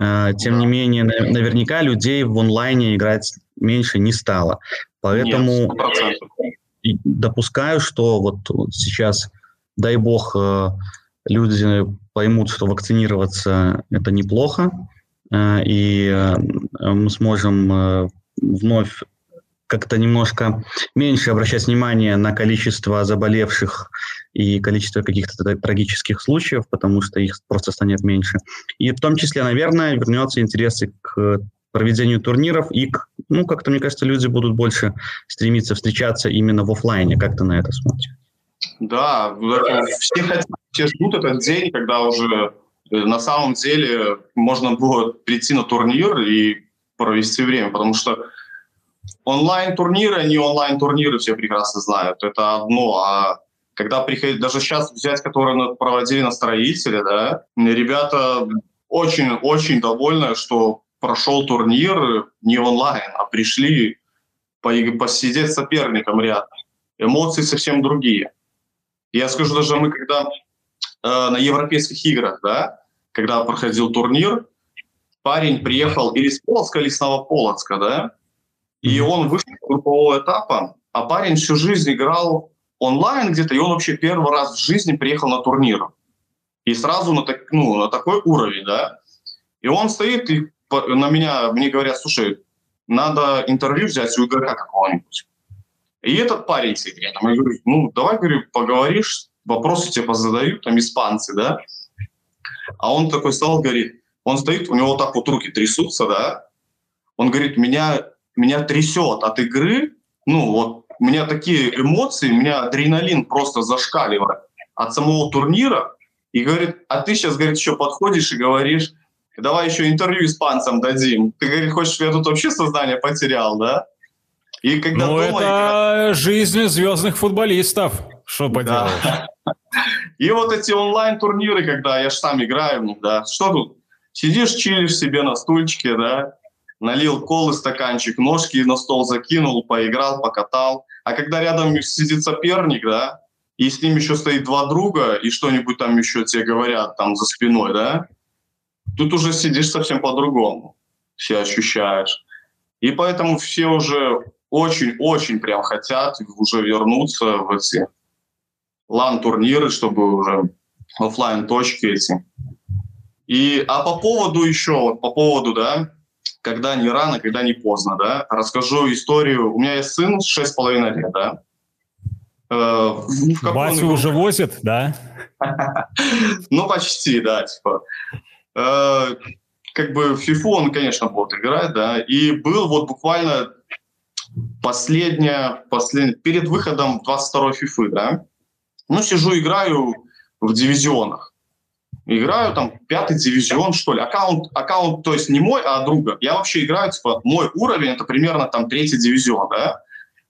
Э, тем не менее, наверняка людей в онлайне играть меньше не стало. Поэтому Нет, допускаю, что вот, сейчас, дай бог, э, люди поймут, что вакцинироваться это неплохо, э, и мы сможем вновь как-то немножко меньше обращать внимание на количество заболевших и количество каких-то трагических случаев, потому что их просто станет меньше. И в том числе, наверное, вернется интерес к проведению турниров, и, к, ну, как-то, мне кажется, люди будут больше стремиться встречаться именно в офлайне. Как ты на это смотришь? Да, все хотят, все ждут этот день, когда уже э, на самом деле можно будет прийти на турнир и провести время, потому что онлайн-турниры, не онлайн-турниры, все прекрасно знают. Это одно. А когда приходит, даже сейчас взять, которые проводили на строителе, да, ребята очень-очень довольны, что прошел турнир не онлайн, а пришли посидеть с соперником рядом. Эмоции совсем другие. Я скажу, даже мы когда э, на европейских играх, да, когда проходил турнир, парень приехал или с Полоцка, или с Новополоцка, да, и он вышел с группового этапа, а парень всю жизнь играл онлайн где-то, и он вообще первый раз в жизни приехал на турнир. И сразу на, так, ну, на такой уровень, да. И он стоит, и на меня, мне говорят, слушай, надо интервью взять у игрока какого-нибудь. И этот парень сидит рядом. Я говорю, ну, давай, говорю, поговоришь, вопросы тебе позадают, там, испанцы, да. А он такой стал, говорит, он стоит, у него так вот руки трясутся, да. Он говорит, меня меня трясет от игры, ну вот у меня такие эмоции, у меня адреналин просто зашкаливает от самого турнира. И говорит, а ты сейчас, говорит, еще подходишь и говоришь, давай еще интервью испанцам дадим. Ты, говорит, хочешь, я тут вообще сознание потерял, да? И когда ну, дома это игра... жизнь звездных футболистов. Что поделаешь? Да. *laughs* И вот эти онлайн-турниры, когда я же сам играю них, да, что тут? Сидишь, чилишь себе на стульчике, да, налил колы стаканчик, ножки на стол закинул, поиграл, покатал. А когда рядом сидит соперник, да, и с ним еще стоит два друга, и что-нибудь там еще тебе говорят там за спиной, да, тут уже сидишь совсем по-другому, все ощущаешь. И поэтому все уже очень-очень прям хотят уже вернуться в эти лан-турниры, чтобы уже офлайн точки эти. И, а по поводу еще, вот по поводу, да, когда не рано, когда не поздно, да, расскажу историю. У меня есть сын 6,5 лет, да. Э, Васю уже возит, да? *laughs* Ну, почти, да, типа. Э, как бы в FIFA он, конечно, будет играть, да, и был вот буквально последняя, последняя перед выходом 22 FIFA, да, ну, сижу, играю в дивизионах. Играю там пятый дивизион, что ли. Аккаунт, аккаунт, то есть не мой, а друга. Я вообще играю, типа, мой уровень, это примерно там третий дивизион, да.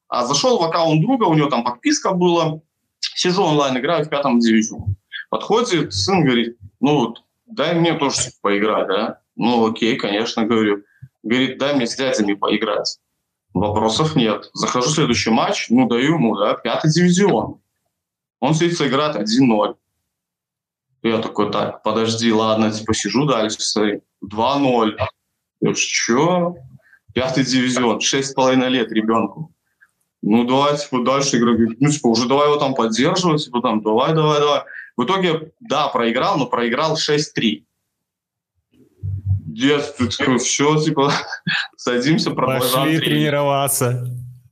А зашел в аккаунт друга, у него там подписка была. Сижу онлайн, играю в пятом дивизионе. Подходит сын, говорит, ну, дай мне тоже типа, поиграть, да. Ну, окей, конечно, говорю. Говорит, дай мне с дядями поиграть. Вопросов нет. Захожу в следующий матч, ну, даю ему, да, пятый дивизион. Он сидит, играет 1-0. Я такой, так, подожди, ладно, типа сижу дальше, смотри, 2-0. Я что? Пятый дивизион, шесть с половиной лет ребенку. Ну, давай, типа, дальше игра. Ну, типа, уже давай его там поддерживать, типа, там, давай, давай, давай. В итоге, да, проиграл, но проиграл 6-3. Дед, ты такой, все, типа, *laughs* садимся, продолжаем Пошли тренироваться.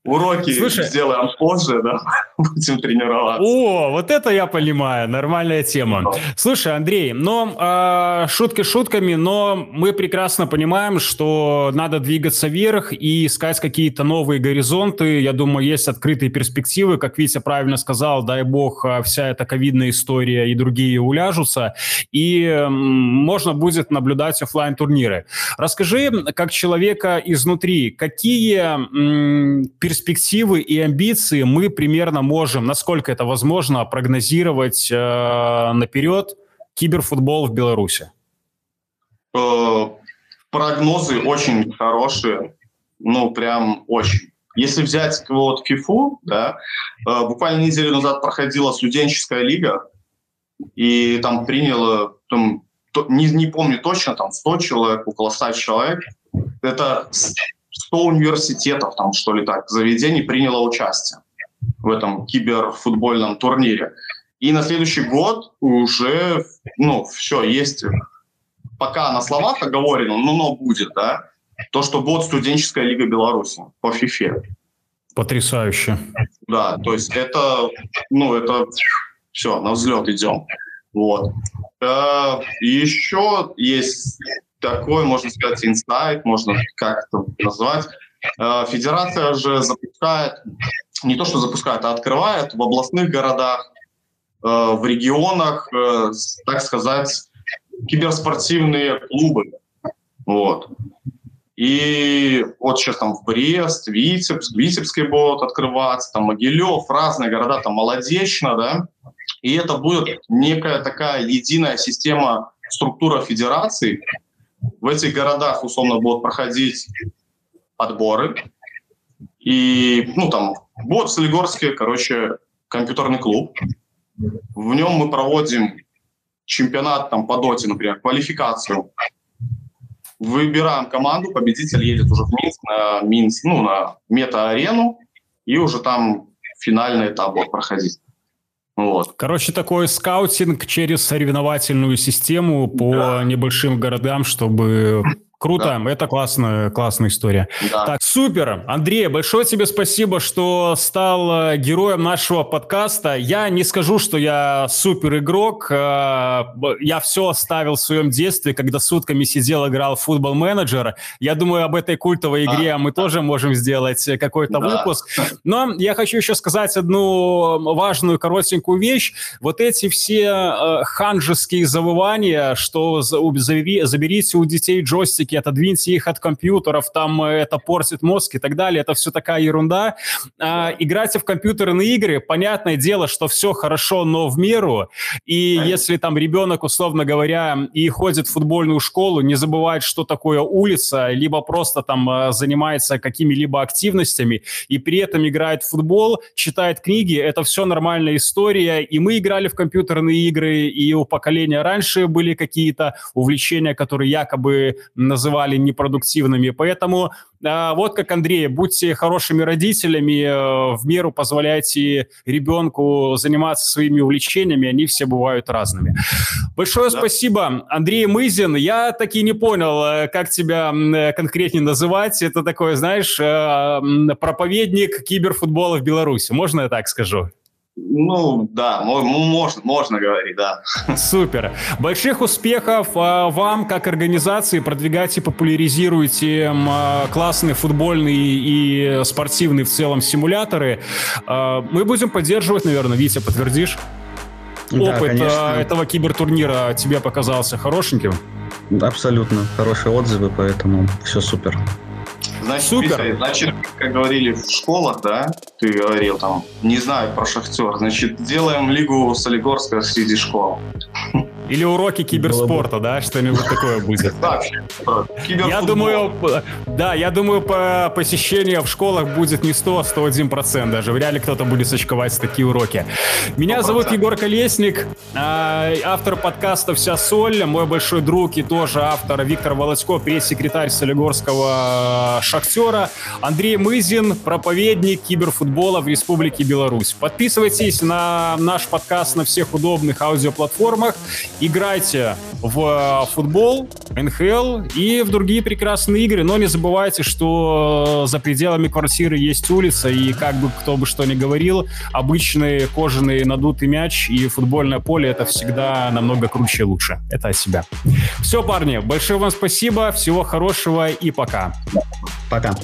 Уроки Слушай, сделаем позже, да, *laughs* будем тренироваться. О, вот это я понимаю, нормальная тема. Слушай, Андрей, но э, шутки шутками, но мы прекрасно понимаем, что надо двигаться вверх и искать какие-то новые горизонты. Я думаю, есть открытые перспективы, как Витя правильно сказал, дай бог, а, вся эта ковидная история и другие уляжутся, и можно будет наблюдать офлайн турниры Расскажи, как человека изнутри, какие перспективы перспективы и амбиции мы примерно можем, насколько это возможно, прогнозировать э, наперед киберфутбол в Беларуси? Э, прогнозы очень хорошие, ну прям очень. Если взять вот FIFA, да, э, буквально неделю назад проходила студенческая лига, и там приняло, там, не, не помню точно, там 100 человек, около 100 человек. Это 100 университетов, там, что ли так, заведений приняло участие в этом киберфутбольном турнире. И на следующий год уже, ну, все, есть, пока на словах оговорено, но, но будет, да, то, что будет студенческая лига Беларуси по ФИФЕ. Потрясающе. Да, то есть это, ну, это все, на взлет идем. Вот. Э, еще есть такой, можно сказать, инсайт, можно как-то назвать. Э, федерация же запускает, не то что запускает, а открывает в областных городах, э, в регионах, э, так сказать, киберспортивные клубы. Вот. И вот сейчас там в Брест, Витебск, Витебске будут открываться, там Могилев, разные города, там Молодечно, да. И это будет некая такая единая система, структура федерации, в этих городах, условно, будут проходить отборы. И, ну, там, будет в Солигорске, короче, компьютерный клуб. В нем мы проводим чемпионат там по доте, например, квалификацию. Выбираем команду, победитель едет уже в Минск на Минск, ну, на мета-арену, и уже там финальный этап будет проходить. Вот. Короче, такой скаутинг через соревновательную систему по да. небольшим городам, чтобы Круто, да. это классная, классная история. Да. Так, супер. Андрей, большое тебе спасибо, что стал э, героем нашего подкаста. Я не скажу, что я супер игрок. Э, я все оставил в своем детстве, когда сутками сидел, играл в футбол менеджер. Я думаю, об этой культовой игре а, мы да. тоже можем сделать какой-то да. выпуск. *laughs* Но я хочу еще сказать одну важную, коротенькую вещь. Вот эти все э, ханжеские завывания, что заберите у детей джойстики отодвиньте их от компьютеров, там э, это портит мозг и так далее, это все такая ерунда. А, играйте в компьютерные игры, понятное дело, что все хорошо, но в меру, и если там ребенок, условно говоря, и ходит в футбольную школу, не забывает, что такое улица, либо просто там э, занимается какими-либо активностями, и при этом играет в футбол, читает книги, это все нормальная история, и мы играли в компьютерные игры, и у поколения раньше были какие-то увлечения, которые якобы называли непродуктивными, поэтому а, вот как Андрей, будьте хорошими родителями, э, в меру позволяйте ребенку заниматься своими увлечениями, они все бывают разными. Большое да. спасибо, Андрей Мызин. Я таки не понял, э, как тебя э, конкретнее называть. Это такой, знаешь, проповедник киберфутбола в Беларуси. Можно я так скажу? Ну, да, можно, можно говорить, да. Супер. Больших успехов а, вам, как организации. Продвигайте, популяризируйте а, классные футбольные и спортивные в целом симуляторы. А, мы будем поддерживать, наверное, Витя, подтвердишь? Да, Опыт конечно. этого кибертурнира тебе показался хорошеньким? Абсолютно. Хорошие отзывы, поэтому все супер. Значит, Супер. Писали, значит, как говорили в школах, да, ты говорил там, не знаю про шахтер, значит, делаем лигу Солигорска среди школ. Или уроки киберспорта, да, что-нибудь такое будет. *laughs* Я думаю, да, я думаю, по посещение в школах будет не 100, а 101% даже. Вряд ли кто-то будет сочковать такие уроки. Меня зовут Егор Колесник, а, автор подкаста «Вся соль», мой большой друг и тоже автор Виктор Володько, пресс-секретарь Солигорского «Шахтера», Андрей Мызин, проповедник киберфутбола в Республике Беларусь. Подписывайтесь на наш подкаст на всех удобных аудиоплатформах играйте в э, футбол, НХЛ и в другие прекрасные игры, но не забывайте, что за пределами квартиры есть улица, и как бы кто бы что ни говорил, обычный кожаный надутый мяч и футбольное поле — это всегда намного круче и лучше. Это от себя. Все, парни, большое вам спасибо, всего хорошего и пока. Пока.